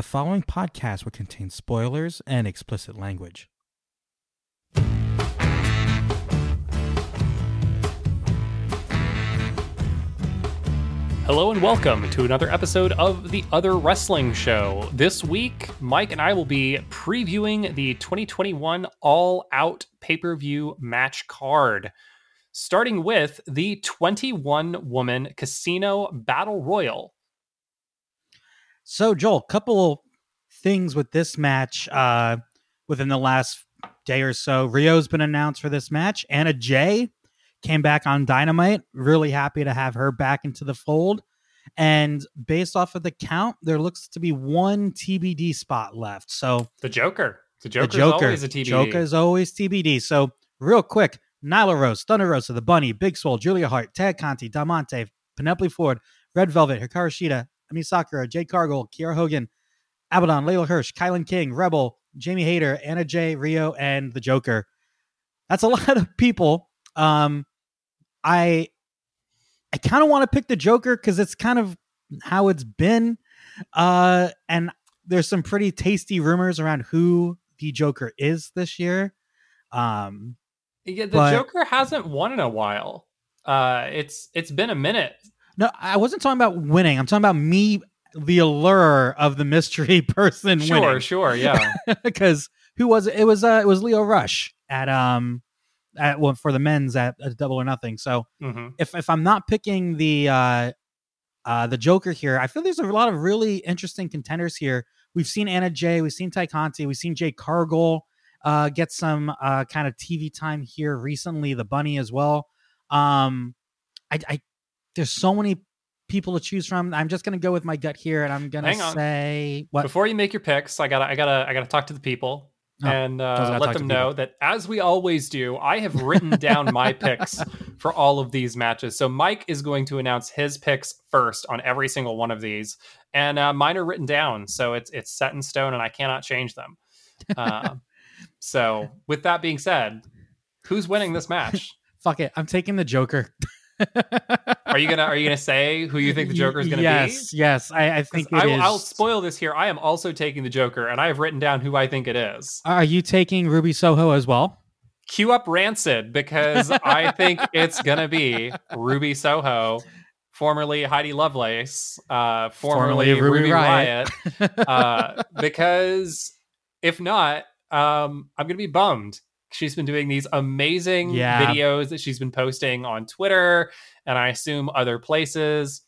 The following podcast will contain spoilers and explicit language. Hello and welcome to another episode of The Other Wrestling Show. This week, Mike and I will be previewing the 2021 All Out pay per view match card, starting with the 21 woman Casino Battle Royal. So, Joel, couple things with this match uh, within the last day or so. Riho's been announced for this match. Anna Jay came back on Dynamite. Really happy to have her back into the fold. And based off of the count, there looks to be one TBD spot left. So The Joker. The Joker the Joker, always a TBD. Joker is always TBD. So real quick, Nyla Rose, Thunder Rosa, The Bunny, Big Swole, Julia Hart, Tay Conti, Diamante, Penelope Ford, Red Velvet, Hikaru Shida, Emi Sakura, Jade Cargill, Kiera Hogan, Abadon, Leyla Hirsch, Kilynn King, Rebel, Jamie Hayter, Anna Jay, Riho, and the Joker. That's a lot of people. Um, I I kind of want to pick the Joker because it's kind of how it's been. Uh, and there's some pretty tasty rumors around who the Joker is this year. Um, Yeah, the but- Joker hasn't won in a while. Uh, it's it's been a minute. No, I wasn't talking about winning. I'm talking about me, the allure of the mystery person Sure, winning. sure, yeah. because who was it? It was uh, it was Lio Rush at um at well for the men's at, at Double or Nothing. So hmm if if I'm not picking the uh uh the Joker here, I feel there's a lot of really interesting contenders here. We've seen Anna Jay, we've seen Tay Conti, we've seen Jade Cargill uh get some uh kind of TV time here recently, the bunny as well. Um I I there's so many people to choose from. I'm just gonna go with my gut here and I'm gonna say what Before you make your picks, I gotta I gotta I gotta talk to the people. Oh, and uh, let them people. know that as we always do, I have written down my picks for all of these matches. So Mike is going to announce his picks first on every single one of these, and uh, mine are written down, so it's it's set in stone, and I cannot change them. Uh, so with that being said, who's winning this match? fuck it. I'm taking the Joker. Are you gonna Are you gonna say who you think the Joker is gonna yes, be? Yes, I, I think it I, is. I'll spoil this here. I am also taking the Joker, and I have written down who I think it is. Are you taking Ruby Soho as well? Cue up Rancid because I think it's gonna be Ruby Soho, formerly Heidi Lovelace, uh, formerly, Formerly Ruby Ruby, Riot. Riot, uh, because if not, um, I'm gonna be bummed. She's been doing these amazing Yeah. videos that she's been posting on Twitter and I assume other places.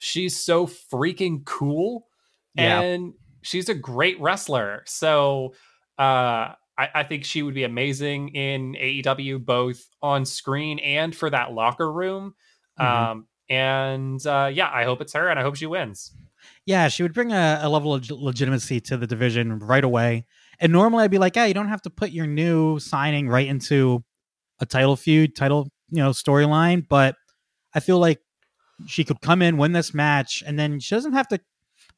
She's so freaking cool Yeah. and she's a great wrestler. So uh, I, I think she would be amazing in AEW, both on screen and for that locker room. Mhm. Um, and uh, yeah, I hope it's her and I hope she wins. Yeah, she would bring a, a level of legitimacy to the division right away. And normally I'd be like, yeah, you don't have to put your new signing right into a title feud, title, you know, storyline. But I feel like she could come in, win this match, and then she doesn't have to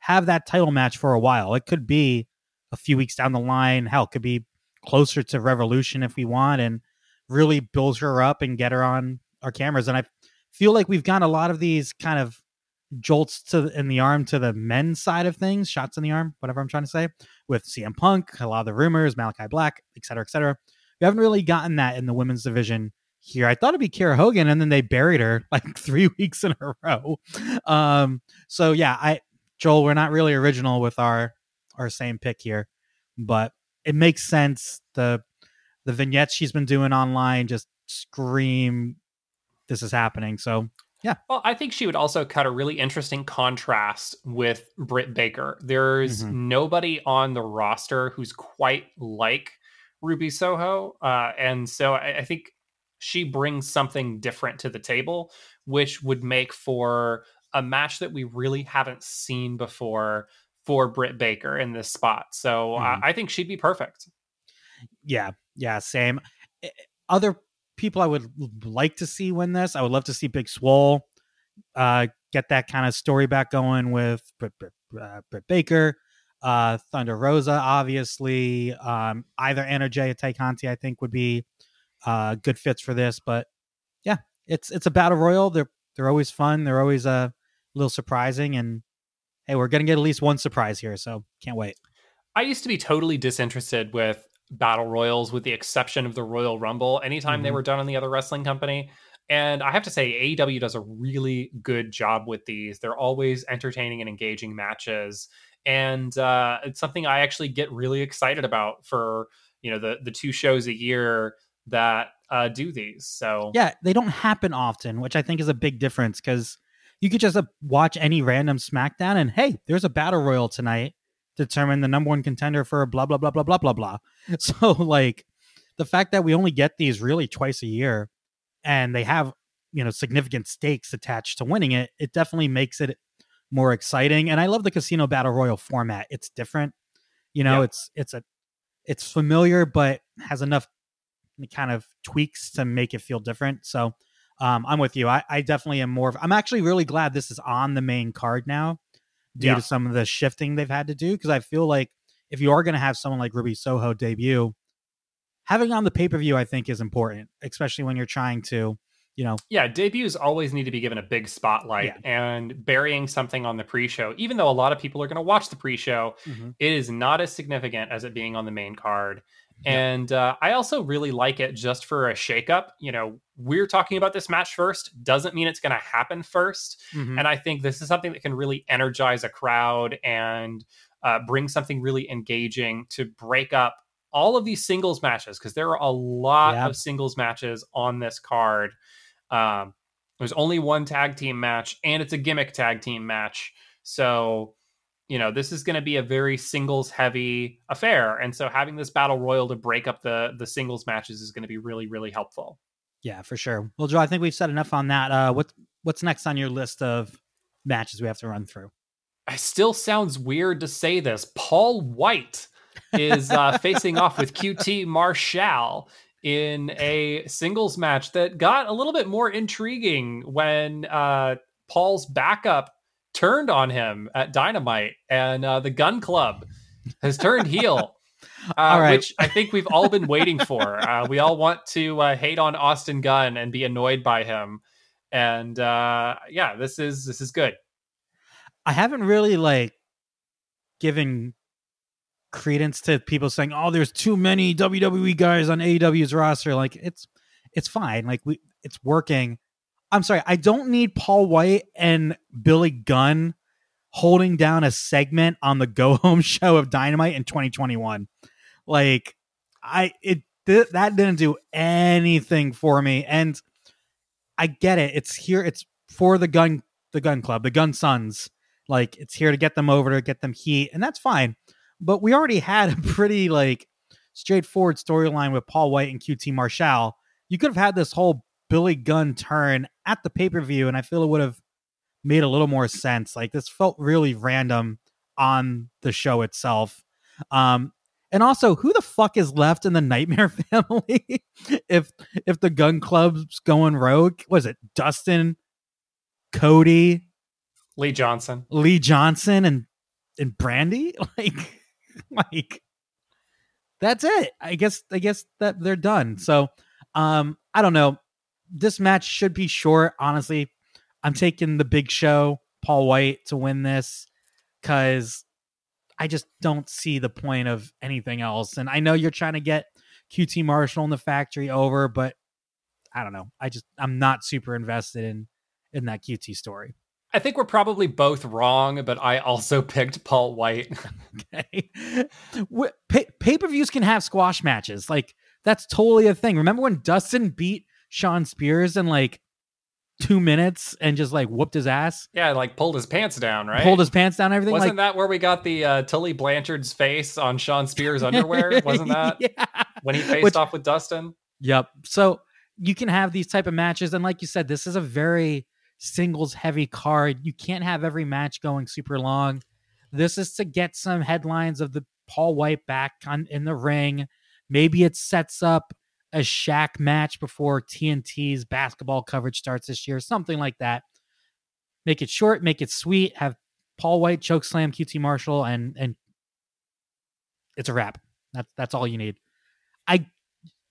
have that title match for a while. It could be a few weeks down the line. Hell, could be closer to Revolution if we want, and really build her up and get her on our cameras. And I feel like we've got a lot of these kind of jolts to in the arm to the men's side of things, shots in the arm, whatever I'm trying to say, with CM Punk, a lot of the rumors, Malachi Black, et cetera, et cetera. We haven't really gotten that in the women's division here. I thought it'd be Kiera Hogan, and then they buried her like three weeks in a row. Um, so yeah, I Joel, we're not really original with our our same pick here, but it makes sense. The the vignettes she's been doing online just scream this is happening. So Well, I think she would also cut a really interesting contrast with Britt Baker. There's Mhm. nobody on the roster who's quite like Ruby Soho. Uh, and so I, I think she brings something different to the table, which would make for a match that we really haven't seen before for Britt Baker in this spot. So Mhm. I, I think she'd be perfect. yeah, yeah, same. Eh, Other people I would like to see win this. I would love to see Big Swole uh, get that kind of story back going with Britt, Britt, uh, Britt Baker, uh, Thunder Rosa, obviously. Um, either Anna Jay or Tay Conti, I think, would be uh, good fits for this. But yeah, it's it's a battle royal. They're they're always fun. They're always a little surprising, and hey, we're gonna get at least one surprise here, so can't wait. I used to be totally disinterested with battle royals, with the exception of the Royal Rumble. Anytime mm-hmm. they were done on the other wrestling company, and I have to say, AEW does a really good job with these. They're always entertaining and engaging matches, and uh, it's something I actually get really excited about for you know the the two shows a year that uh, do these. So yeah, they don't happen often, which I think is a big difference because you could just uh, watch any random SmackDown and hey, there's a battle royal tonight, determine the number one contender for blah blah blah blah blah blah blah. So like the fact that we only get these really twice a year, and they have you know significant stakes attached to winning it, it definitely makes it more exciting. And I love the casino battle royal format. It's different. You know, it's it's a it's familiar but has enough kind of tweaks to make it feel different. So um, I'm with you. I, I definitely am more. Of, I'm actually really glad this is on the main card now, due yeah. to some of the shifting they've had to do. Because I feel like if you are going to have someone like Ruby Soho debut, having on the pay per view, I think is important, especially when you're trying to you know yeah debuts always need to be given a big spotlight yeah. and burying something on the pre-show even though a lot of people are going to watch the pre-show mm-hmm. it is not as significant as it being on the main card and uh, I also really like it just for a shakeup. You know, we're talking about this match first, doesn't mean it's going to happen 1st mm-hmm. And I think this is something that can really energize a crowd and uh, bring something really engaging to break up all of these singles matches because there are a lot yeah. of singles matches on this card. Um, there's only one tag team match, and it's a gimmick tag team match. So you know this is going to be a very singles heavy affair and so having this battle royal to break up the the singles matches is going to be really really helpful. Yeah for sure. Well joe i think we've said enough on that. Uh what what's next on your list of matches we have to run through? It still sounds weird to say this. Paul white is uh facing off with qt marshall in a singles match that got a little bit more intriguing when uh paul's backup turned on him at Dynamite, and uh, the Gunn Club has turned heel. Uh, which I think we've all been waiting for. Uh, we all want to uh, hate on Austin Gunn and be annoyed by him, and uh, yeah, this is this is good. I haven't really like given credence to people saying, "Oh, there's too many WWE guys on AEW's roster." Like it's it's fine. Like we it's working. I'm sorry, I don't need Paul White and Billy Gunn holding down a segment on the Go Home show of Dynamite in 2021. Like I it th- that didn't do anything for me and I get it. It's here it's for the gun the Gunn Club, the gun sons. Like it's here to get them over to get them heat and that's fine. But we already had a pretty like straightforward storyline with Paul White and QT Marshall. You could have had this whole Billy Gunn turn at the pay per view, and I feel it would have made a little more sense. Like this felt really random on the show itself. Um, and also, who the fuck is left in the Nightmare family if if the Gunn Club's going rogue? Was it Dustin, Cody, Lee Johnson, Lee Johnson, and and Brandi? Like, like that's it. I guess I guess that they're done. So, um, I don't know this match should be short. Honestly, I'm taking the big show, Paul White, to win this because I just don't see the point of anything else. And I know you're trying to get QT Marshall in the factory over, but I don't know. I just I'm not super invested in in that QT story. I think we're probably both wrong, but I also picked Paul White. okay. Pay per views can have squash matches. Like, that's totally a thing. Remember when Dustin beat Shawn Spears in like two minutes and just like whooped his ass. Yeah, like pulled his pants down, right? Pulled his pants down, everything. Wasn't like, that where we got the uh, Tully Blanchard's face on Shawn Spears' underwear? Wasn't that yeah. when he faced Which, off with Dustin? Yep. So you can have these type of matches, and like you said, this is a very singles heavy card. You can't have every match going super long. This is to get some headlines of the Paul White back on in the ring. Maybe it sets up a Shaq match before TNT's basketball coverage starts this year, something like that. Make it short, make it sweet. Have Paul White choke slam QT Marshall, and and it's a wrap. That's that's all you need. I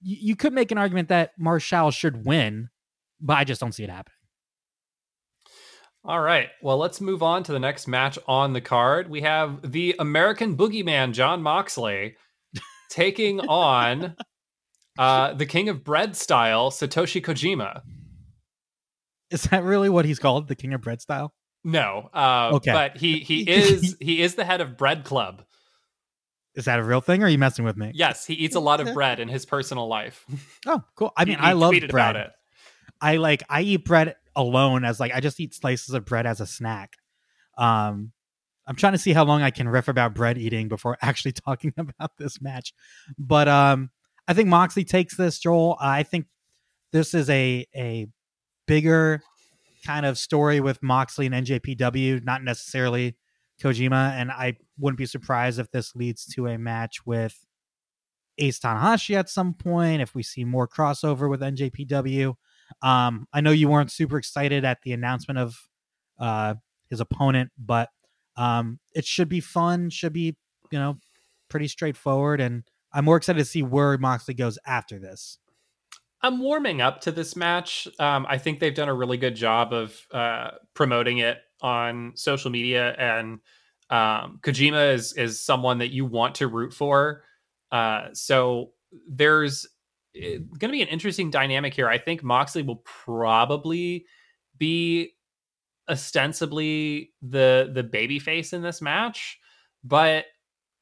you could make an argument that Marshall should win, but I just don't see it happening. All right. Well, let's move on to the next match on the card. We have the American Boogeyman, John Moxley, taking on uh, the King of Bread style, Satoshi Kojima. Is that really what he's called, the King of Bread style? No. Uh, Okay. But he he is he is the head of Bread Club. Is that a real thing, or are you messing with me? Yes, he eats a lot of bread in his personal life. Oh, cool. I mean, he I love bread. about it. I like I eat bread alone as like I just eat slices of bread as a snack. Um I'm trying to see how long I can riff about bread eating before actually talking about this match. But um I think Moxley takes this Joel. I think this is a a bigger kind of story with Moxley and NJPW, not necessarily Kojima and I wouldn't be surprised if this leads to a match with Ace Tanahashi at some point if we see more crossover with NJPW. Um, I know you weren't super excited at the announcement of uh, his opponent, but um, it should be fun. Should be you know pretty straightforward, and I'm more excited to see where Moxley goes after this. I'm warming up to this match. Um, I think they've done a really good job of uh, promoting it on social media, and um, Kojima is is someone that you want to root for. Uh, so there's going to be an interesting dynamic here. I think Moxley will probably be ostensibly the the baby face in this match, but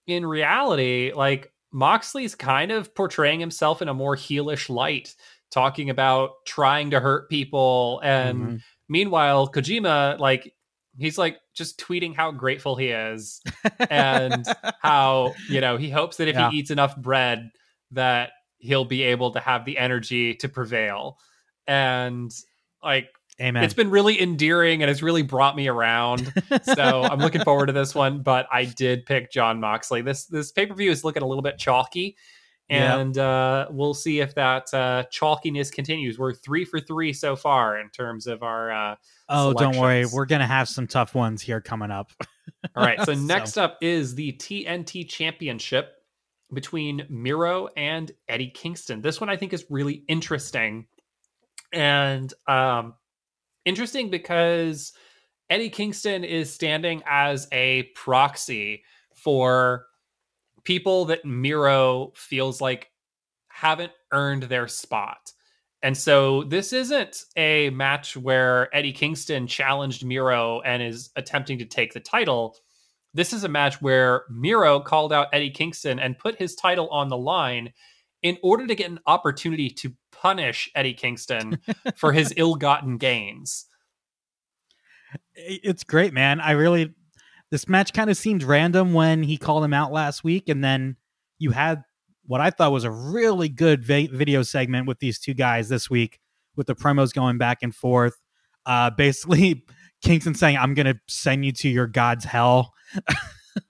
in reality, like Moxley's kind of portraying himself in a more heelish light, talking about trying to hurt people. And Mhm. meanwhile, Kojima, like, he's like just tweeting how grateful he is and how, you know, he hopes that if Yeah. he eats enough bread, that he'll be able to have the energy to prevail. And like, Amen. it's been really endearing and it's really brought me around so I'm looking forward to this one. But I did pick John Moxley. This this pay per view is looking a little bit chalky, and uh, we'll see if that uh, chalkiness continues. We're three for three so far in terms of our. Uh, oh, don't worry, we're gonna have some tough ones here coming up. all right. So So- next up is the TNT Championship between Miro and Eddie Kingston. This one I think is really interesting, and um, interesting because Eddie Kingston is standing as a proxy for people that Miro feels like haven't earned their spot. And so this isn't a match where Eddie Kingston challenged Miro and is attempting to take the title. This is a match where Miro called out Eddie Kingston and put his title on the line in order to get an opportunity to punish Eddie Kingston for his ill-gotten gains. it's great, man. I really this match kind of seemed random when he called him out last week, and then you had what I thought was a really good vi- video segment with these two guys this week, with the promos going back and forth. Uh, basically, Kingston saying, "I'm gonna send you to your god's hell,"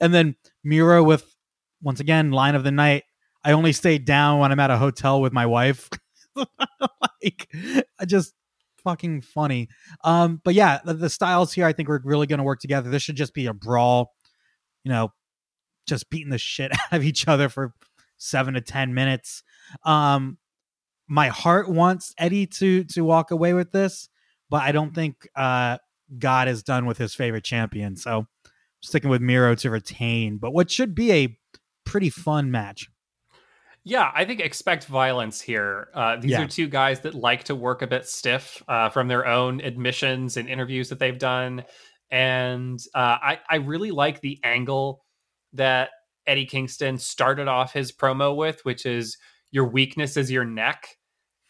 and then Miro with once again line of the night. I only stay down when I'm at a hotel with my wife. like, I just fucking funny. Um, but yeah, the, the styles here I think we're really going to work together. This should just be a brawl, you know, just beating the shit out of each other for seven to ten minutes. Um, my heart wants Eddie to to walk away with this, but I don't think uh, God is done with his favorite champion. So sticking with Miro to retain. But what should be a pretty fun match. Yeah, I think expect violence here. Uh, these Yeah. are two guys that like to work a bit stiff uh, from their own admissions and interviews that they've done. And uh, I, I really like the angle that Eddie Kingston started off his promo with, which is your weakness is your neck.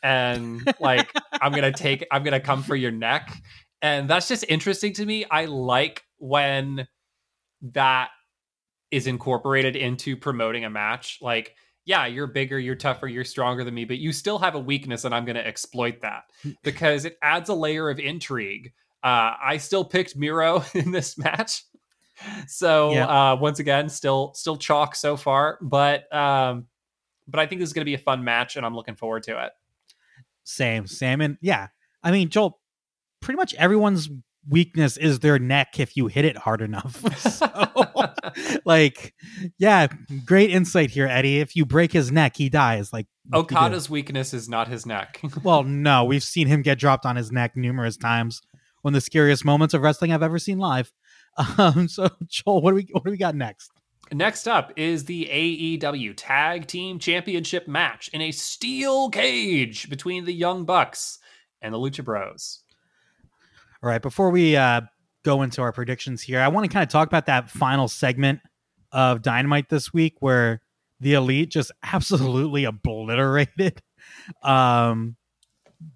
And like, I'm going to take, I'm going to come for your neck. And that's just interesting to me. I like when that is incorporated into promoting a match. Like, yeah, you're bigger, you're tougher, you're stronger than me, but you still have a weakness, and I'm going to exploit that because it adds a layer of intrigue. Uh, I still picked Miro in this match, so Yeah. uh, once again, still still chalk so far, but um, but I think this is going to be a fun match, and I'm looking forward to it. Same, same, and yeah. I mean, Joel, pretty much everyone's weakness is their neck if you hit it hard enough. so, like, yeah, great insight here, Eddie. If you break his neck, he dies. Like what do you do? Okada's weakness is not his neck. Well, no, we've seen him get dropped on his neck numerous times one of the scariest moments of wrestling I've ever seen live. Um, so Joel, what do we what do we got next? Next up is the AEW Tag Team Championship match in a steel cage between the Young Bucks and the Lucha Bros. All right, before we uh, go into our predictions here, I want to kind of talk about that final segment of Dynamite this week where the Elite just absolutely obliterated um,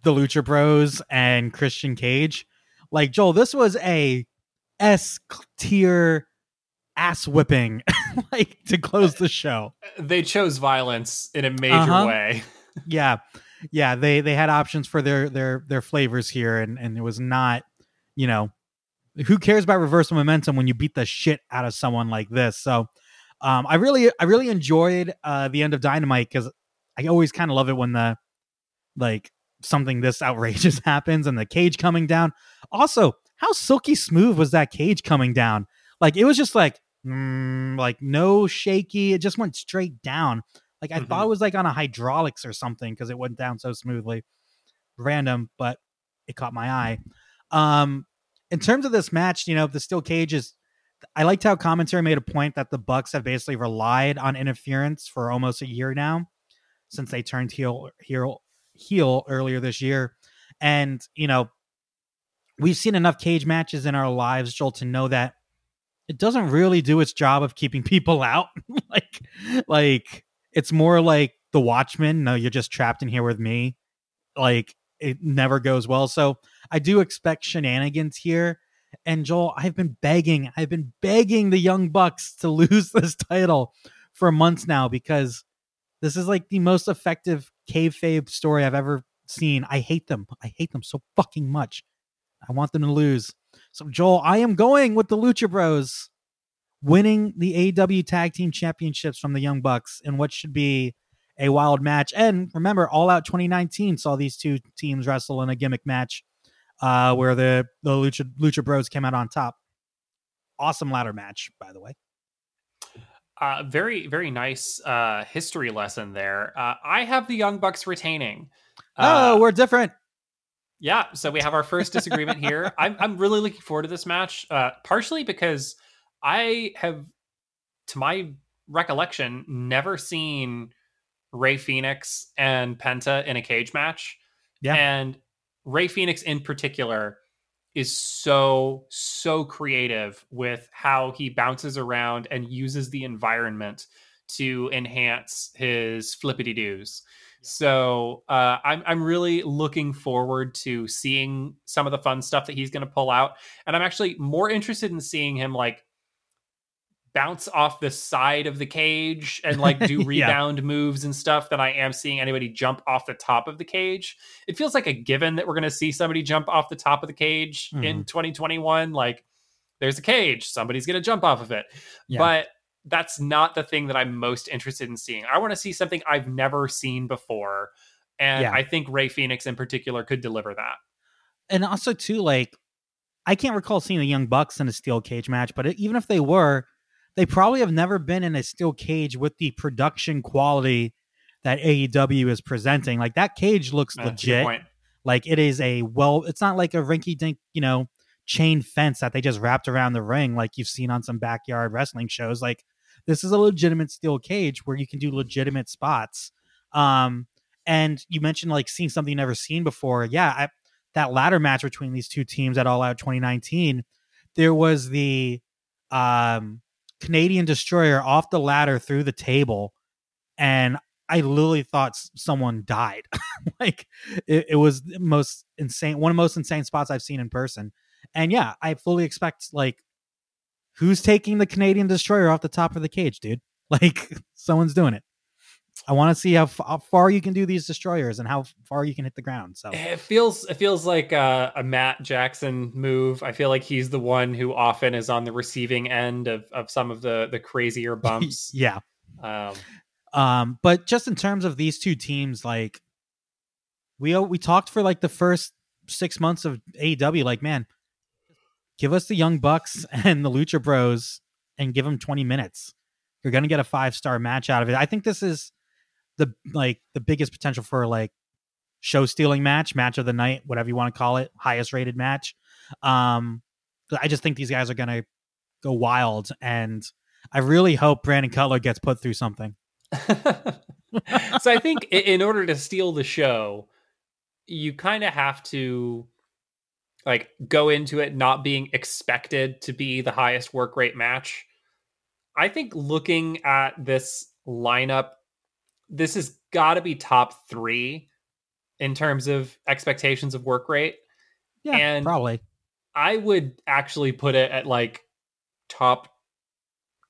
the Lucha Bros and Christian Cage. Like Joel, this was a S tier ass whipping like to close the show. They chose violence in a major Uh-huh. way. yeah yeah they they had options for their their their flavors here and and it was not you know who cares about reversal momentum when you beat the shit out of someone like this so um i really i really enjoyed uh the end of dynamite because i always kind of love it when the like something this outrageous happens and the cage coming down also how silky smooth was that cage coming down like it was just like mm, like no shaky it just went straight down like I thought Mhm. it was like on a hydraulics or something because it went down so smoothly. Random, but it caught my eye. Um, in terms of this match, you know, the steel cage is. I liked how commentary made a point that the Bucks have basically relied on interference for almost a year now, since they turned heel heel heel earlier this year, and you know, we've seen enough cage matches in our lives, Joel, to know that it doesn't really do its job of keeping people out. like, like it's more like the Watchmen. No, you're just trapped in here with me. Like it never goes well. So I do expect shenanigans here. And Joel, I've been begging, I've been begging the Young Bucks to lose this title for months now because this is like the most effective kayfabe story I've ever seen. I hate them. I hate them so fucking much. I want them to lose. So Joel, I am going with the Lucha Bros winning the AW Tag Team Championships from the Young Bucks in what should be a wild match. And remember, All Out 2019 saw these two teams wrestle in a gimmick match uh, where the the Lucha Lucha Bros came out on top. Awesome ladder match, by the way. Uh, very, very nice uh, history lesson there. Uh, I have the Young Bucks retaining. oh, Uh, we're different. Yeah, so we have our first disagreement here. I'm I'm really looking forward to this match, uh, partially because I have, to my recollection, never seen Rey Fénix and Penta in a cage match. Yeah. and Rey Fénix in particular is so so creative with how he bounces around and uses the environment to enhance his flippity doos. So uh, I'm I'm really looking forward to seeing some of the fun stuff that he's going to pull out, and I'm actually more interested in seeing him like bounce off the side of the cage and like do Yeah. rebound moves and stuff than I am seeing anybody jump off the top of the cage. It feels like a given that we're going to see somebody jump off the top of the cage in mm-hmm. 2021. Like there's a cage, somebody's going to jump off of it. Yeah. But that's not the thing that I'm most interested in seeing. I want to see something I've never seen before. And Yeah. I think Rey Fénix in particular could deliver that. and also too like I can't recall seeing the Young Bucks in a steel cage match, but even if they were, they probably have never been in a steel cage with the production quality that AEW is presenting. Like that cage looks Uh, legit. Like it is a well, it's not like a rinky dink, you know, chain fence that they just wrapped around the ring like you've seen on some backyard wrestling shows. Like this is a legitimate steel cage where you can do legitimate spots. Um, and you mentioned like seeing something you've never seen before. Yeah, I, that ladder match between these two teams at All Out 2019, there was the um, Canadian Destroyer off the ladder through the table, and I literally thought someone died. like it, it was most insane, one of the most insane spots I've seen in person. And yeah, I fully expect like who's taking the Canadian Destroyer off the top of the cage, dude? Like someone's doing it. I want to see how, f- how far you can do these destroyers and how far you can hit the ground. So It feels it feels like a, a Matt Jackson move. I feel like he's the one who often is on the receiving end of, of some of the the crazier bumps. yeah. um, Um, but just in terms of these two teams, like we we talked for like the first six months of AEW, like man, give us the Young Bucks and the Lucha Bros and give them twenty minutes. You're gonna get a five star match out of it. I think this is the like the biggest potential for like show stealing match, match of the night, whatever you want to call it, highest rated match. Um, I just think these guys are gonna go wild, and I really hope Brandon Cutler gets put through something. so I think in order to steal the show, you kind of have to like go into it not being expected to be the highest work rate match. I think looking at this lineup, this has got to be top three in terms of expectations of work rate. Yeah, and probably. I would actually put it at like top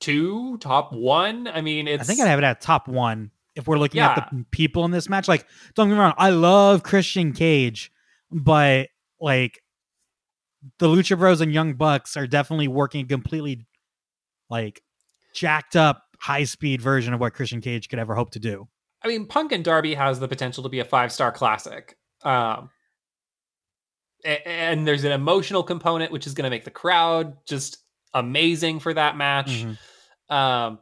two, top one. I mean, it's. I think I'd have it at top one if we're looking yeah. at the people in this match. Like, don't get me wrong, I love Christian Cage, but like the Lucha Bros and Young Bucks are definitely working completely like jacked up high speed version of what Christian Cage could ever hope to do. I mean, Punk and Darby has the potential to be a five star classic. Um, and there's an emotional component which is going to make the crowd just amazing for that match. Mm-hmm. Um,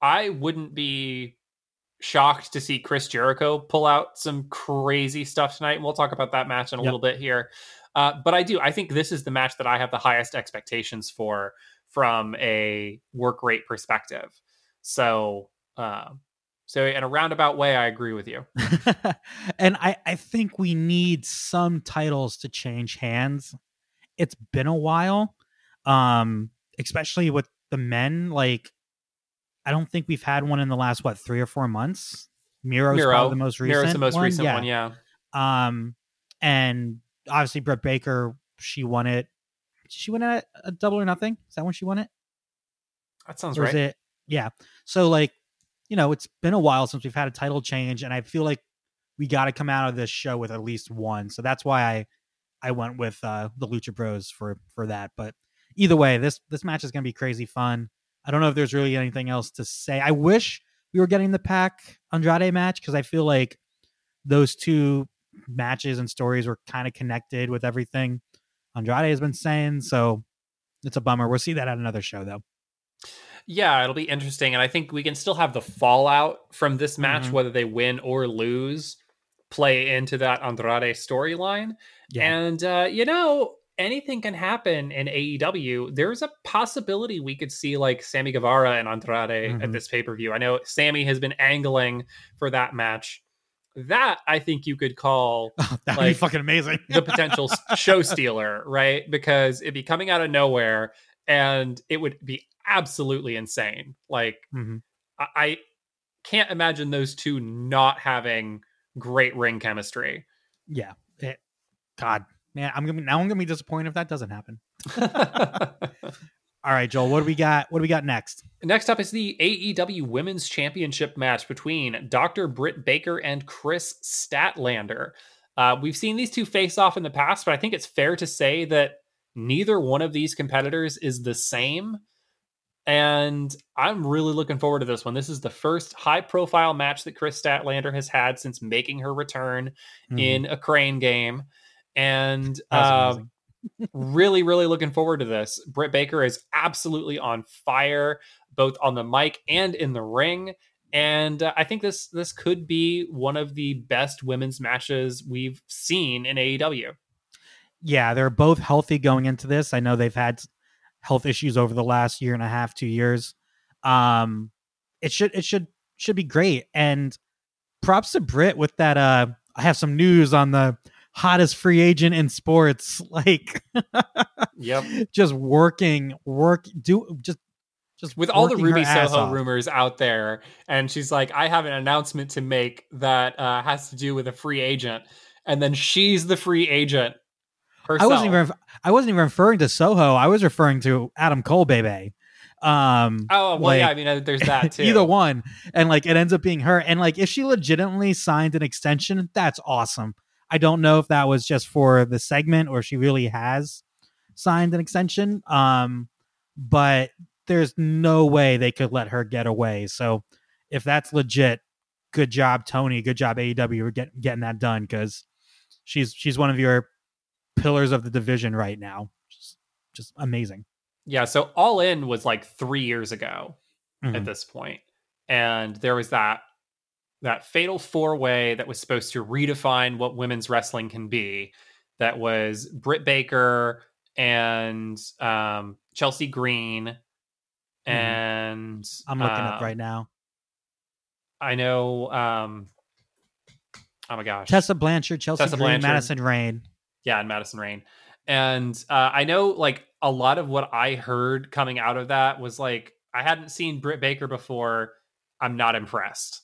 I wouldn't be shocked to see Chris Jericho pull out some crazy stuff tonight. And we'll talk about that match in a yep. little bit here. Uh, but I do. I think this is the match that I have the highest expectations for from a work rate perspective. So, uh, so in a roundabout way, I agree with you. and I, I think we need some titles to change hands. It's been a while, um, especially with the men. Like, I don't think we've had one in the last what three or four months. Miro's Miro. probably the most recent. Miro's the most one. recent yeah. one, yeah. Um, and obviously Britt Baker, she won it. She won it a double or nothing. Is that when she won it? That sounds or right. It, yeah. So like, you know, it's been a while since we've had a title change, and I feel like we got to come out of this show with at least one. So that's why I I went with uh, the Lucha Bros for for that. But either way, this this match is going to be crazy fun. I don't know if there's really anything else to say. I wish we were getting the Pac Andrade match because I feel like those two matches and stories were kind of connected with everything Andrade has been saying. So it's a bummer. We'll see that at another show though. Yeah, it'll be interesting. And I think we can still have the fallout from this match, mm-hmm. whether they win or lose, play into that Andrade storyline. Yeah. And, uh, you know, anything can happen in AEW. There's a possibility we could see like Sammy Guevara and Andrade mm-hmm. at this pay per view. I know Sammy has been angling for that match that I think you could call oh, that'd like, be fucking amazing. the potential show stealer, right? Because it'd be coming out of nowhere and it would be absolutely insane. Like mm-hmm. I-, I can't imagine those two not having great ring chemistry. Yeah. It, God, man, I'm gonna now I'm gonna be disappointed if that doesn't happen. All right, Joel, what do we got? What do we got next? Next up is the AEW Women's Championship match between Dr. Britt Baker and Kris Statlander. Uh, we've seen these two face off in the past, but I think it's fair to say that neither one of these competitors is the same. And I'm really looking forward to this one. This is the first high profile match that Kris Statlander has had since making her return mm. in a crane game. And uh, really, really looking forward to this. Britt Baker is absolutely on fire, both on the mic and in the ring. And uh, I think this this could be one of the best women's matches we've seen in AEW. Yeah, they're both healthy going into this. I know they've had health issues over the last year and a half, two years. Um, it should it should should be great. And props to Britt with that. Uh, I have some news on the hottest free agent in sports. Like, yep, just working, work, do just just with all the Ruby Soho rumors out there, and she's like, I have an announcement to make that uh, has to do with a free agent, and then she's the free agent. Herself. I wasn't even I wasn't even referring to Soho. I was referring to Adam Cole, baby. Um, oh well, like, yeah. I mean, uh, there's that too. either one, and like it ends up being her. And like, if she legitimately signed an extension, that's awesome. I don't know if that was just for the segment or she really has signed an extension. Um, but there's no way they could let her get away. So if that's legit, good job, Tony. Good job, AEW, for get, getting that done because she's she's one of your pillars of the division right now. Just, just amazing. Yeah. So All In was like three years ago mm-hmm. at this point, and there was that that fatal four way that was supposed to redefine what women's wrestling can be. that was Britt Baker and um, Chelsea Green. And Mm-hmm. I'm looking up um, right now. I know. Um, oh my gosh, Tessa Blanchard, Chelsea Tessa Green, Blanchard. Madison Rayne. Yeah, and Madison Rayne. And uh, I know, like a lot of what I heard coming out of that was like I hadn't seen Britt Baker before. I'm not impressed,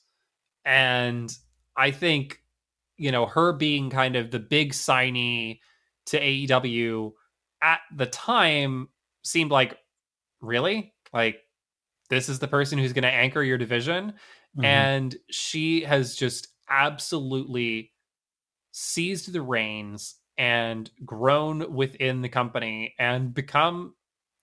and I think you know her being kind of the big signee to AEW at the time seemed like really like this is the person who's going to anchor your division Mhm. and she has just absolutely seized the reins and grown within the company and become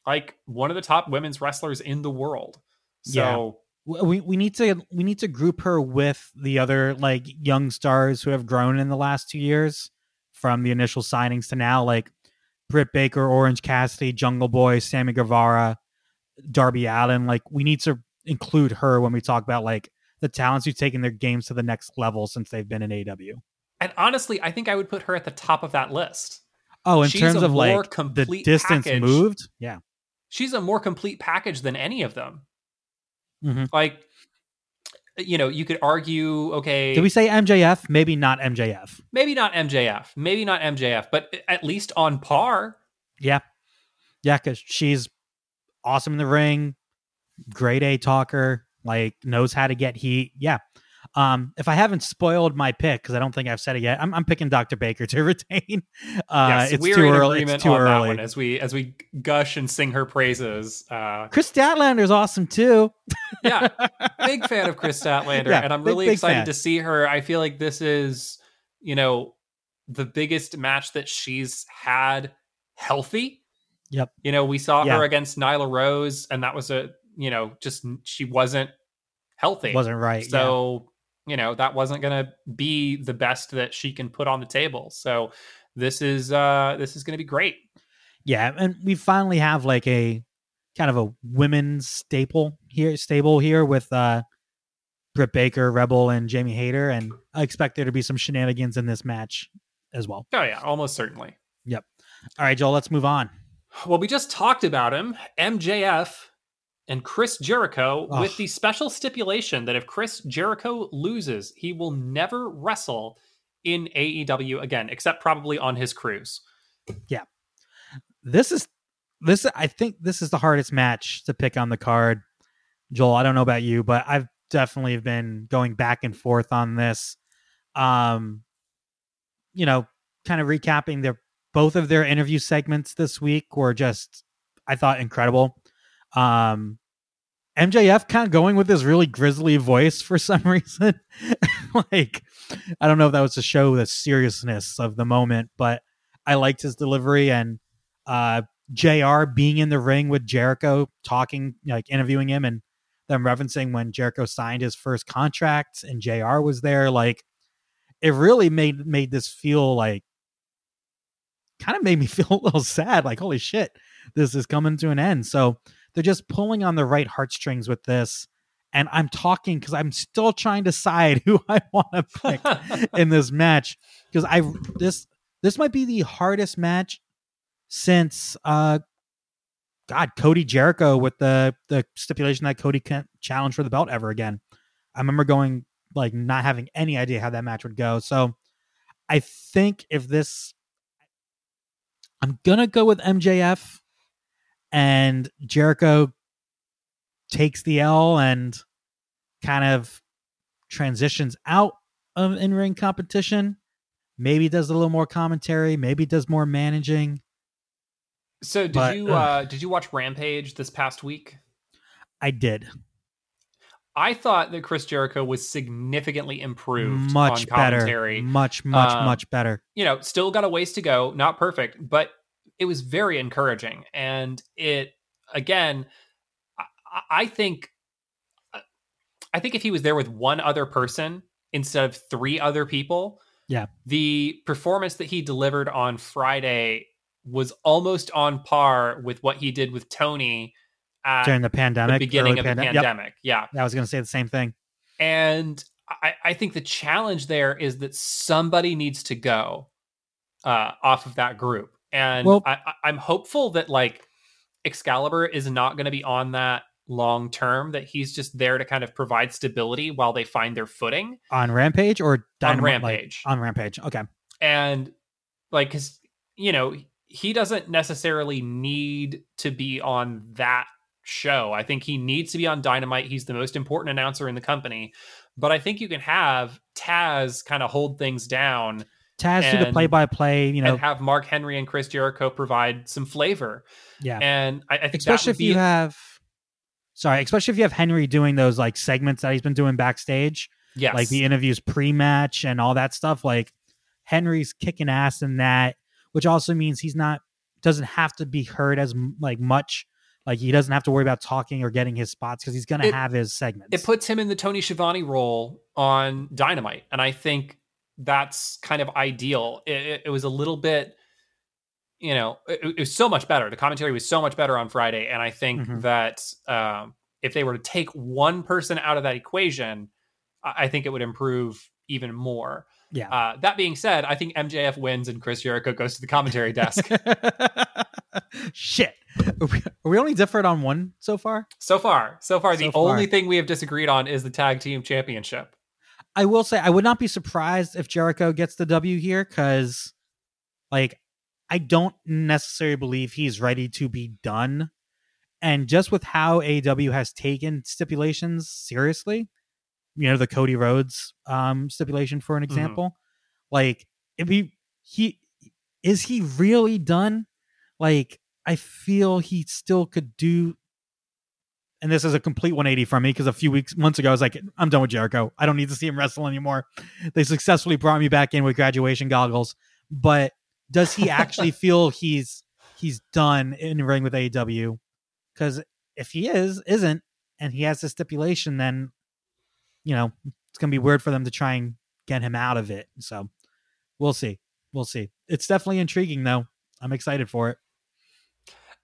like one of the top women's wrestlers in the world. So W- we we need to we need to group her with the other like young stars who have grown in the last two years from the initial signings to now like Britt Baker, Orange Cassidy, Jungle Boy, Sammy Guevara, Darby Allin. Like we need to include her when we talk about like the talents who've taken their games to the next level since they've been in AW. And honestly, I think I would put her at the top of that list. Oh, in She's terms of like the distance package. moved, yeah, She's a more complete package than any of them. Mhm. Like you know, you could argue okay, Did we say MJF? Maybe not MJF. maybe not MJF, maybe not MJF, but at least on par. Yeah. Yeah, because she's awesome in the ring, great A talker, like knows how to get heat. Yeah. Um, if I haven't spoiled my pick, because I don't think I've said it yet, I'm, I'm picking Dr. Baker to retain. Uh, yes, it's we're too in early. agreement It's too on that early. one as we as we gush and sing her praises. Uh, Kris Statlander's awesome too. yeah, big fan of Chris Statlander, Yeah, and I'm big, really big excited fan. to see her. I feel like this is, you know, the biggest match that she's had healthy. Yep. You know, we saw Yeah. her against Nyla Rose, and that was a, you know, just she wasn't healthy. Wasn't right. So, you know, that wasn't going to be the best that she can put on the table. So, this is uh this is going to be great. Yeah, and we finally have like a kind of a women's staple here, stable here with uh Britt Baker, Rebel, and Jamie Hayter, and I expect there to be some shenanigans in this match as well. Oh yeah, almost certainly. Yep. All right, Joel, let's move on. Well, we just talked about him, MJF and Chris Jericho, Ugh. with the special stipulation that if Chris Jericho loses, he will never wrestle in AEW again, except probably on his cruise. Yeah. This is this I think this is the hardest match to pick on the card. Joel, I don't know about you, but I've definitely been going back and forth on this. Um you know, kind of recapping their both of their interview segments this week were just I thought incredible. Um MJF kind of going with his really grisly voice for some reason. like I don't know if that was to show the seriousness of the moment, but I liked his delivery and uh JR being in the ring with Jericho talking like interviewing him and them referencing when Jericho signed his first contract and JR was there like it really made made this feel like kind of made me feel a little sad like holy shit this is coming to an end so they're just pulling on the right heartstrings with this and I'm talking cuz I'm still trying to decide who I want to pick in this match because I this this might be the hardest match since uh God Cody Jericho with the the stipulation that Cody can't challenge for the belt ever again. I remember going like not having any idea how that match would go. So I think if this I'm gonna go with MJF and Jericho takes the L and kind of transitions out of in ring competition. Maybe does a little more commentary, maybe does more managing. so, did But, you uh did you watch Rampage this past week? I did. I thought that Chris Jericho was significantly improved Much on better. Much, much, Um, much better. you know, still got a ways to go, not perfect, but it was very encouraging. And it, again, I, I think, I think if he was there with one other person instead of three other people, Yeah. the performance that he delivered on Friday was almost on par with what he did with Tony at During the the pandemic. beginning early of the pande- Yep. pandemic. Yeah. I was gonna say the same thing. And I, I think the challenge there is that somebody needs to go uh, off of that group, and Well- I, I'm hopeful that like Excalibur is not going to be on that long term. That he's just there to kind of provide stability while they find their footing on Rampage or Dynamite? like- Rampage. on Rampage. Okay. and like because you know he doesn't necessarily need to be on that show i think he needs to be on dynamite he's the most important announcer in the company but i think you can have taz kind of hold things down Taz do the play by play, you know, and have mark henry and chris jericho provide some flavor yeah. and i, I think especially if be you have sorry, especially if you have Henry doing those like segments that he's been doing backstage, yes like the interviews pre-match and all that stuff. Like Henry's kicking ass in that, which also means he's not doesn't have to be heard as like much. Like he doesn't have to worry about talking or getting his spots because he's gonna have his segments. it puts him in the Tony Schiavone role on Dynamite, and I think that's kind of ideal. It, it- was a little bit, you know, it, it was so much better. The commentary was so much better on Friday, and I think Mhm. that um, if they were to take one person out of that equation, I, think it would improve even more. yeah. Uh, that being said, I think MJF wins and Chris Jericho goes to the commentary desk. Shit. Are we, are we only different on one so far? so far, so far, the far. only thing we have disagreed on is the tag team championship. I will say I would not be surprised if Jericho gets the W here because, like, I don't necessarily believe he's ready to be done. And just with how AEW has taken stipulations seriously, you know, the Cody Rhodes um, stipulation for an example, like, if he he is he really done? Like, I feel he still could do and this is a complete 180 from me because a few weeks months ago I was like, I'm done with Jericho. I don't need to see him wrestle anymore. They successfully brought me back in with graduation goggles. But does he actually feel he's he's done in the ring with AEW? Because if he is, isn't, and he has the stipulation, then you know it's gonna be weird for them to try and get him out of it. So we'll see. We'll see. It's definitely intriguing though. I'm excited for it.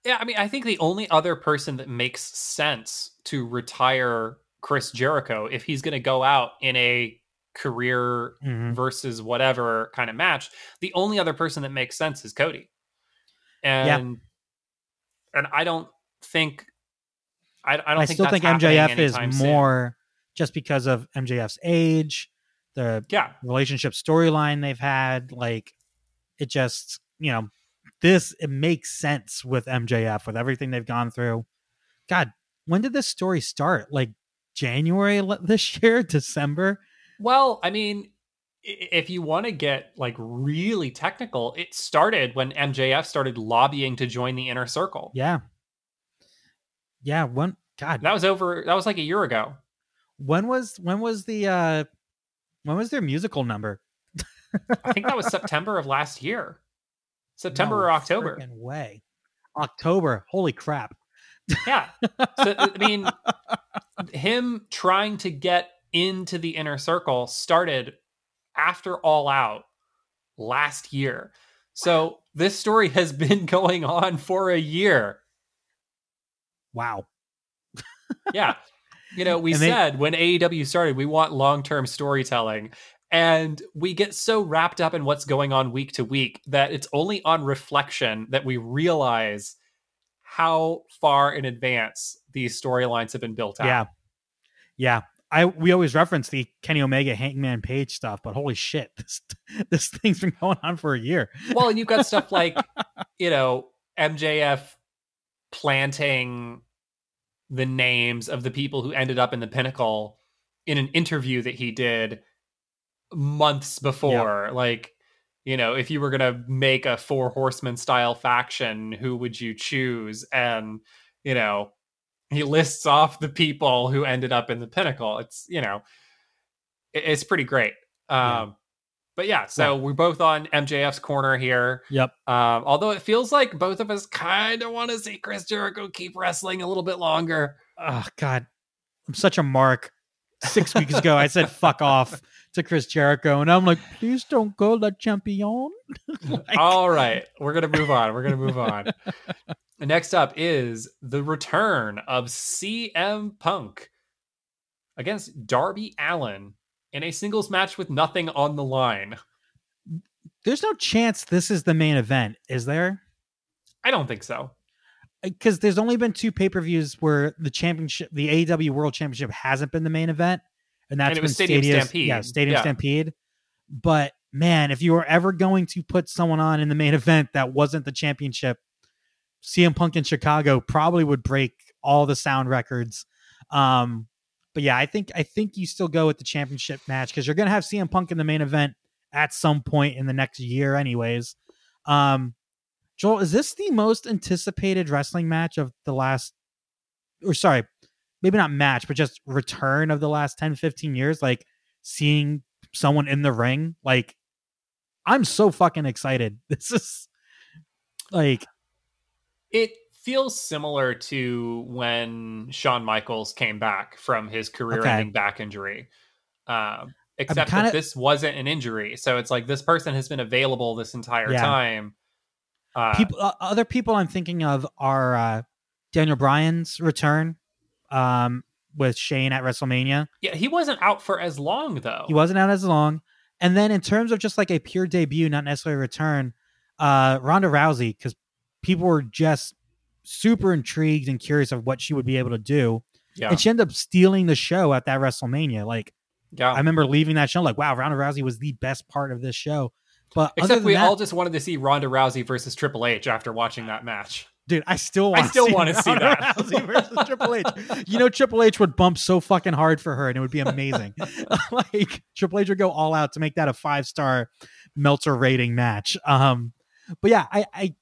Yeah, I mean, I think the only other person that makes sense to retire Chris Jericho, if he's going to go out in a career Mhm. versus whatever kind of match, the only other person that makes sense is Cody. And and I don't think I, I don't I think still think MJF is anytime soon. more just because of MJF's age, the Yeah, relationship storyline they've had. Like it just, you know, this it makes sense with MJF with everything they've gone through. God, when did this story start? Like January this year, December? Well, I mean, if you want to get like really technical, it started when MJF started lobbying to join the inner circle. Yeah. Yeah, when God, That was over that was like a year ago. when was when was the uh when was their musical number? I think that was September of last year. September No or October. way. October. Holy crap. Yeah. So I mean him trying to get into the inner circle started after all out last year. So this story has been going on for a year. Wow. Yeah. You know, we they- said when AEW started, we want long term storytelling. And we get so wrapped up in what's going on week to week that it's only on reflection that we realize how far in advance these storylines have been built out. Yeah. Yeah. I we always reference the Kenny Omega Hangman Page stuff, but holy shit, this this thing's been going on for a year. Well, and you've got stuff like, you know, MJF planting the names of the people who ended up in the pinnacle in an interview that he did months before. Like, you know, if you were going to make a four horseman style faction, who would you choose? And, you know, he lists off the people who ended up in the pinnacle. It's, you know, it's pretty great. Um, Yeah. But yeah, so we're both on MJF's corner here. Yep. Um, although it feels like both of us kind of want to see Chris Jericho keep wrestling a little bit longer. Oh God. I'm such a mark. Six weeks ago I said fuck off to Chris Jericho, and I'm like, please don't go the champion. Like- All right, we're gonna move on. We're gonna move on. Next up is the return of CM Punk against Darby Allin in a singles match with nothing on the line. there's no chance this is the main event, is there? I don't think so. Uh, because there's only been two pay per views where the championship, the AEW World Championship, hasn't been the main event, and that's And it was Stadium Stadium Stampede. Yeah, Stadium Yeah. Stampede. But man, if you were ever going to put someone on in the main event that wasn't the championship, CM Punk in Chicago probably would break all the sound records. Um, but yeah, I think I think you still go with the championship match because you're gonna have CM Punk in the main event at some point in the next year, anyways. Um, Joel, is this the most anticipated wrestling match of the last, or sorry, maybe not match, but just return of the last 10, 15 years? Like seeing someone in the ring. Like, I'm so fucking excited. This is like, It feels similar to when Shawn Michaels came back from his career-ending back injury. Um, except kinda- that this wasn't an injury, so it's like this person has been available this entire Yeah. time. Uh, people, uh, other people I'm thinking of are uh, Daniel Bryan's return um, with Shane at WrestleMania. yeah, he wasn't out for as long though. He wasn't out as long. And then in terms of just like a pure debut, not necessarily a return, uh, Ronda Rousey, because people were just super intrigued and curious of what she would be able to do. yeah, And she ended up stealing the show at that WrestleMania. Like yeah. I remember leaving that show like, wow, Ronda Rousey was the best part of this show. But other Except we that, all just wanted to see Ronda Rousey versus Triple H after watching that match. Dude, I still want. I want still wanna see that. Rousey versus Triple H. You know, Triple H would bump so fucking hard for her, and it would be amazing. like Triple H would go all out to make that a five star Meltzer rating match. Um, but yeah, I, I,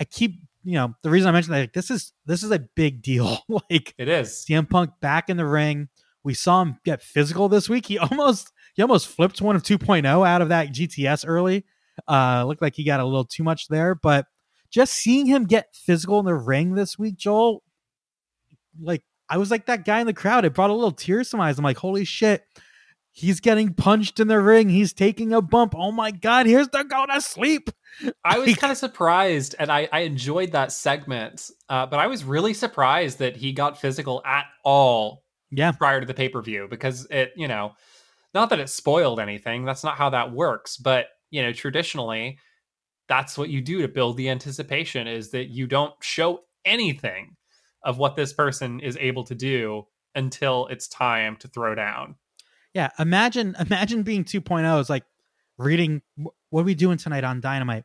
I keep you know the reason I mentioned that like, this is this is a big deal. like It is. CM Punk back in the ring. We saw him get physical this week. He almost he almost flipped one of 2.0 out of that GTS early. Uh looked like he got a little too much there, but just seeing him get physical in the ring this week, Joel, like I was like that guy in the crowd. It brought a little tears to my eyes. I'm like, holy shit. He's getting punched in the ring. He's taking a bump. Oh my god, here's the go to sleep. I was kind of surprised, and I, I enjoyed that segment, uh, but I was really surprised that he got physical at all Yeah. prior to the pay per view because it, you know, not that it spoiled anything. That's not how that works. But you know, traditionally, that's what you do to build the anticipation is that you don't show anything of what this person is able to do until it's time to throw down. Yeah, imagine imagine being 2.0 is like reading what are we doing tonight on Dynamite?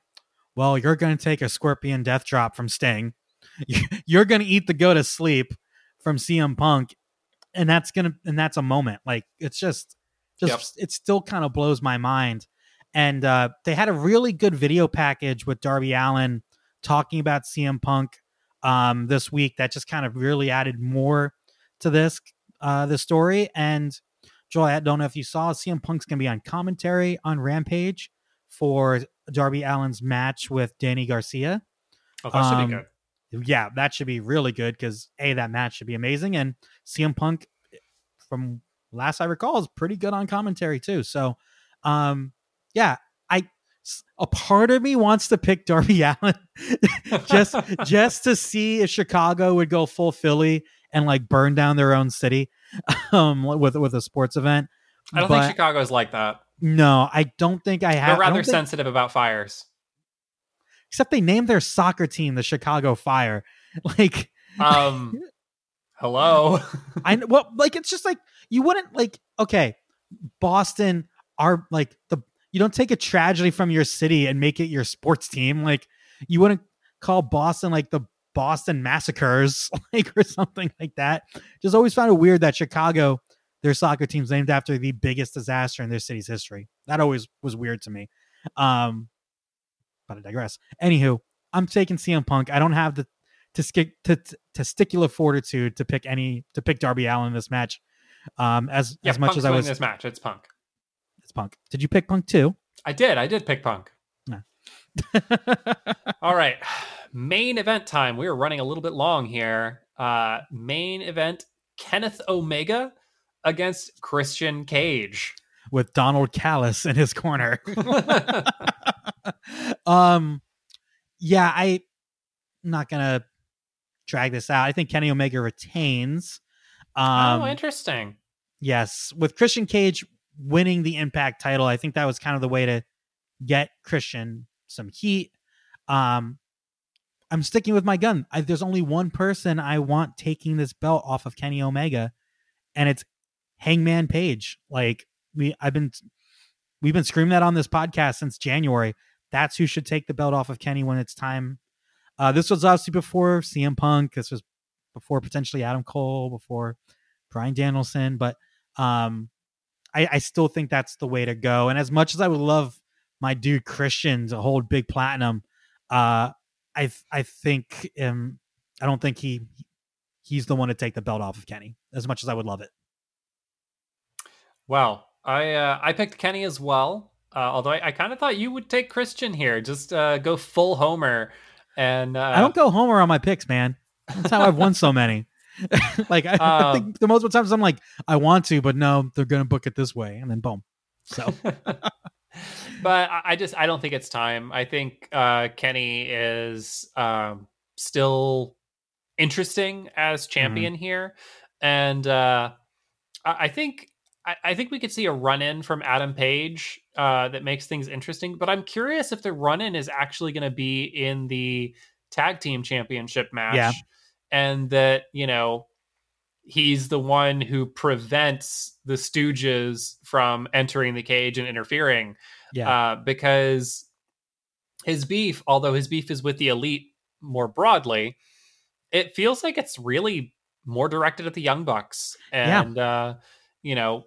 Well, you're going to take a scorpion death drop from Sting. You're going to eat the go to sleep from CM Punk and that's going to and that's a moment. Like it's just just it still kind of blows my mind. And uh they had a really good video package with Darby Allin talking about CM Punk um this week that just kind of really added more to this uh the story and Joel, I don't know if you saw CM Punk's gonna be on commentary on Rampage for Darby Allin's match with Danny Garcia. Oh, that should Um, be good. Yeah, that should be really good because a that match should be amazing, and CM Punk, from last I recall, is pretty good on commentary too. So, um, yeah, I a part of me wants to pick Darby Allin just just to see if Chicago would go full Philly and like burn down their own city um with with a sports event. I don't but think Chicago's like that. no, I don't think I have. They're rather think- sensitive about fires. except they named their soccer team the Chicago Fire. Like Um, hello. I well, like it's just like you wouldn't like okay, Boston are like the you don't take a tragedy from your city and make it your sports team. Like you wouldn't call Boston like the Boston Massacres, like or something like that. Just always found it weird that Chicago, their soccer team's named after the biggest disaster in their city's history. That always was weird to me. Um, but I digress. Anywho, I'm taking CM Punk. I don't have the testic- t- t- testicular fortitude to pick any to pick Darby Allin in this match. Um, as Yeah, as much Punk's as I was, this match. It's Punk. Punk. Did you pick Punk too? I did. I did pick Punk. All right. Main event time. We are running a little bit long here. Uh, main event Kenneth Omega against Christian Cage. With Donald Callis in his corner. um, yeah, I am not gonna drag this out. I think Kenny Omega retains. Um, oh, interesting. Yes, with Christian Cage winning the Impact title, I think that was kind of the way to get Christian some heat. Um, I'm sticking with my gun. I, there's only one person I want taking this belt off of Kenny Omega, and it's Hangman Page. Like we, I've been, we've been screaming that on this podcast since January. That's who should take the belt off of Kenny when it's time. Uh, this was obviously before CM Punk. This was before potentially Adam Cole, before Bryan Danielson, but um, I, I still think that's the way to go. And as much as I would love my dude Christian to hold big platinum, uh, I I think um, I don't think he he's the one to take the belt off of Kenny. As much as I would love it. Well, I uh, I picked Kenny as well. Uh, although I, I kind of thought you would take Christian here, just uh, go full homer. And uh, I don't go homer on my picks, man. That's how I've won so many. like I, I, think um, the most of times I'm like I want to, but no, they're gonna book it this way, and then boom. So, but I just I don't think it's time. I think uh, Kenny is um, still interesting as mm-hmm. champion mm-hmm. here, and uh, I think I, think we could see a run in from Adam Page uh, that makes things interesting. But I'm curious if the run in is actually going to be in the tag team championship match. Yeah and that you know he's the one who prevents the Stooges from entering the cage and interfering. Yeah, uh, because his beef, although his beef is with the elite more broadly, it feels like it's really more directed at the young bucks, and yeah. uh, you know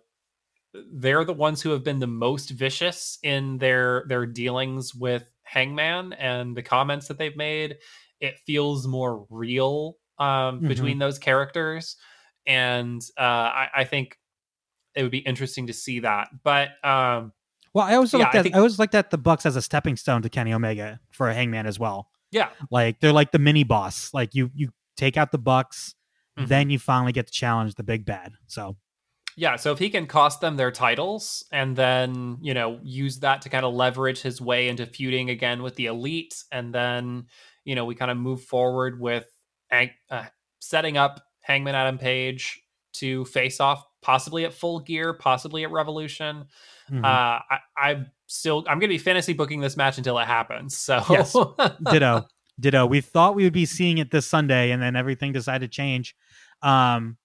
they're the ones who have been the most vicious in their their dealings with Hangman and the comments that they've made. It feels more real um, mm-hmm. between those characters, and uh, I, I, think it would be interesting to see that. But um, well, I always yeah, looked at I, think, I always looked at the Bucks as a stepping stone to Kenny Omega for a Hangman as well. Yeah, like they're like the mini boss. Like you you take out the Bucks, mm-hmm. then you finally get to challenge the big bad. So yeah, so if he can cost them their titles and then, you know, use that to kind of leverage his way into feuding again with the elite, and then, you know, we kind of move forward with uh, setting up Hangman Adam Page to face off possibly at Full Gear, possibly at Revolution. Mm-hmm. Uh, I, I'm still I'm going to be fantasy booking this match until it happens. So yes, ditto, ditto. We thought we would be seeing it this Sunday, and then everything decided to change. Um,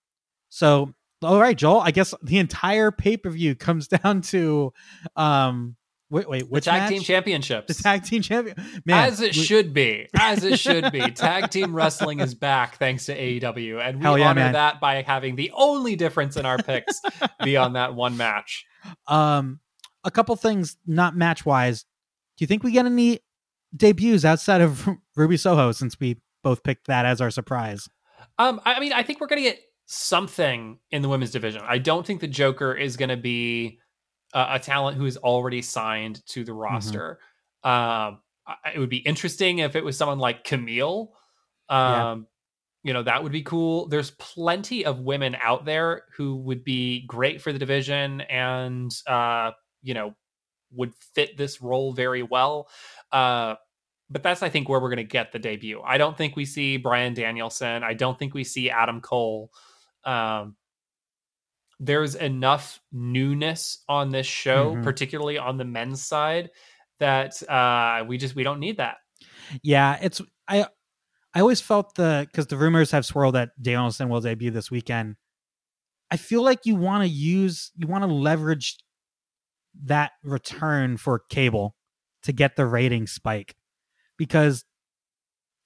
so all right, Joel. I guess the entire pay per view comes down to um Wait, wait, which the tag match? team championships? The tag team champion, man, as it we, should be, as it should be. tag team wrestling is back thanks to AEW, and we yeah, honor man. that by having the only difference in our picks be on that one match. Um, a couple things, not match wise. Do you think we get any debuts outside of Ruby Soho since we both picked that as our surprise? Um, I mean, I think we're gonna get something in the women's division. I don't think the Joker is gonna be uh, a talent who is already signed to the mm-hmm. roster. Mm-hmm. Um, it would be interesting if it was someone like Camille. Um, yeah. You know, that would be cool. There's plenty of women out there who would be great for the division and, uh, you know, would fit this role very well. Uh, but that's, I think, where we're going to get the debut. I don't think we see Bryan Danielson. I don't think we see Adam Cole. Um, there's enough newness on this show, mm-hmm. particularly on the men's side, that uh, we just we don't need that. Yeah, it's I I always felt the because the rumors have swirled that Danielson will debut this weekend. I feel like you want to use you want to leverage that return for cable to get the rating spike because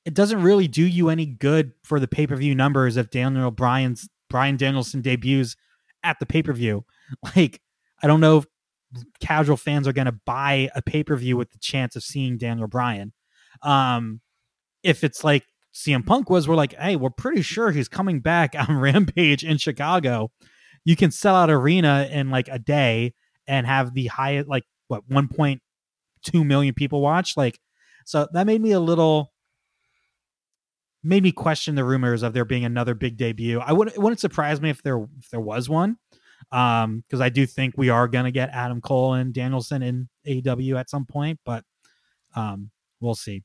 it doesn't really do you any good for the pay-per-view numbers if Daniel Bryan's Bryan Danielson debuts at the pay per view. Like, I don't know if casual fans are going to buy a pay per view with the chance of seeing Daniel Bryan. Um, if it's like CM Punk was, we're like, hey, we're pretty sure he's coming back on Rampage in Chicago. You can sell out arena in like a day and have the highest, like, what, 1.2 million people watch. Like, so that made me a little made me question the rumors of there being another big debut. I wouldn't it wouldn't surprise me if there if there was one. Um, because I do think we are gonna get Adam Cole and Danielson in AEW at some point, but um we'll see.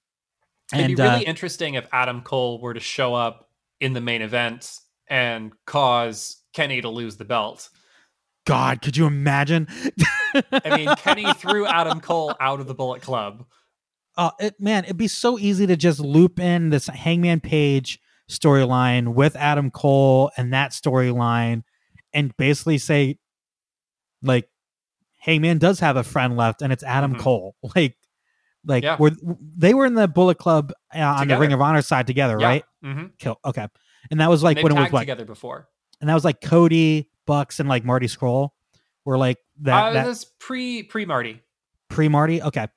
It'd and, be really uh, interesting if Adam Cole were to show up in the main event and cause Kenny to lose the belt. God, could you imagine? I mean, Kenny threw Adam Cole out of the Bullet Club. Uh, it, man, it'd be so easy to just loop in this Hangman Page storyline with Adam Cole and that storyline, and basically say, like, Hangman does have a friend left, and it's Adam Mhm. Cole. Like, like Yeah. were they were in the Bullet Club uh, on the Ring of Honor side together, Yeah. right? Mm-hmm. Kill. Okay, and that was like They've when it was what, together before. and that was like Cody Bucks and like Marty Scurll were like that. uh, that That's pre pre Marty. pre Marty. Okay.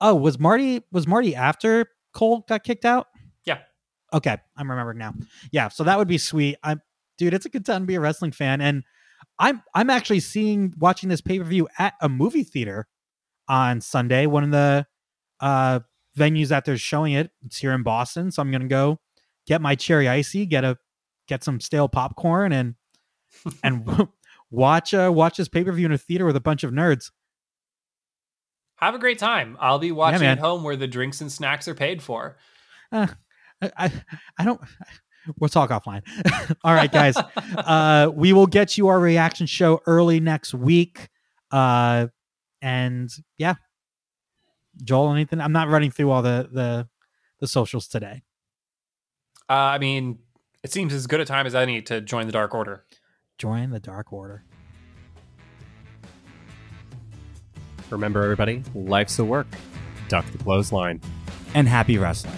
Oh, was Marty was Marty after Cole got kicked out? Yeah. Okay, I'm remembering now. Yeah, so that would be sweet. I'm dude, it's a good time to be a wrestling fan and I'm I'm actually seeing watching this pay-per-view at a movie theater on Sunday, one of the uh venues that they're showing it. It's here in Boston, so I'm going to go get my cherry icy, get a get some stale popcorn and and watch uh watch this pay-per-view in a theater with a bunch of nerds. Have a great time. I'll be watching man. at home where the drinks and snacks are paid for. I, I, I don't. We'll talk offline. All right, guys. uh, we will get you our reaction show early next week. Uh, and yeah, Joel, anything? I'm not running through all the the the socials today. Uh, I mean, it seems as good a time as any to join the Dark Order. Join the Dark Order. Remember, everybody, life's a work. Duck the clothesline. And happy wrestling.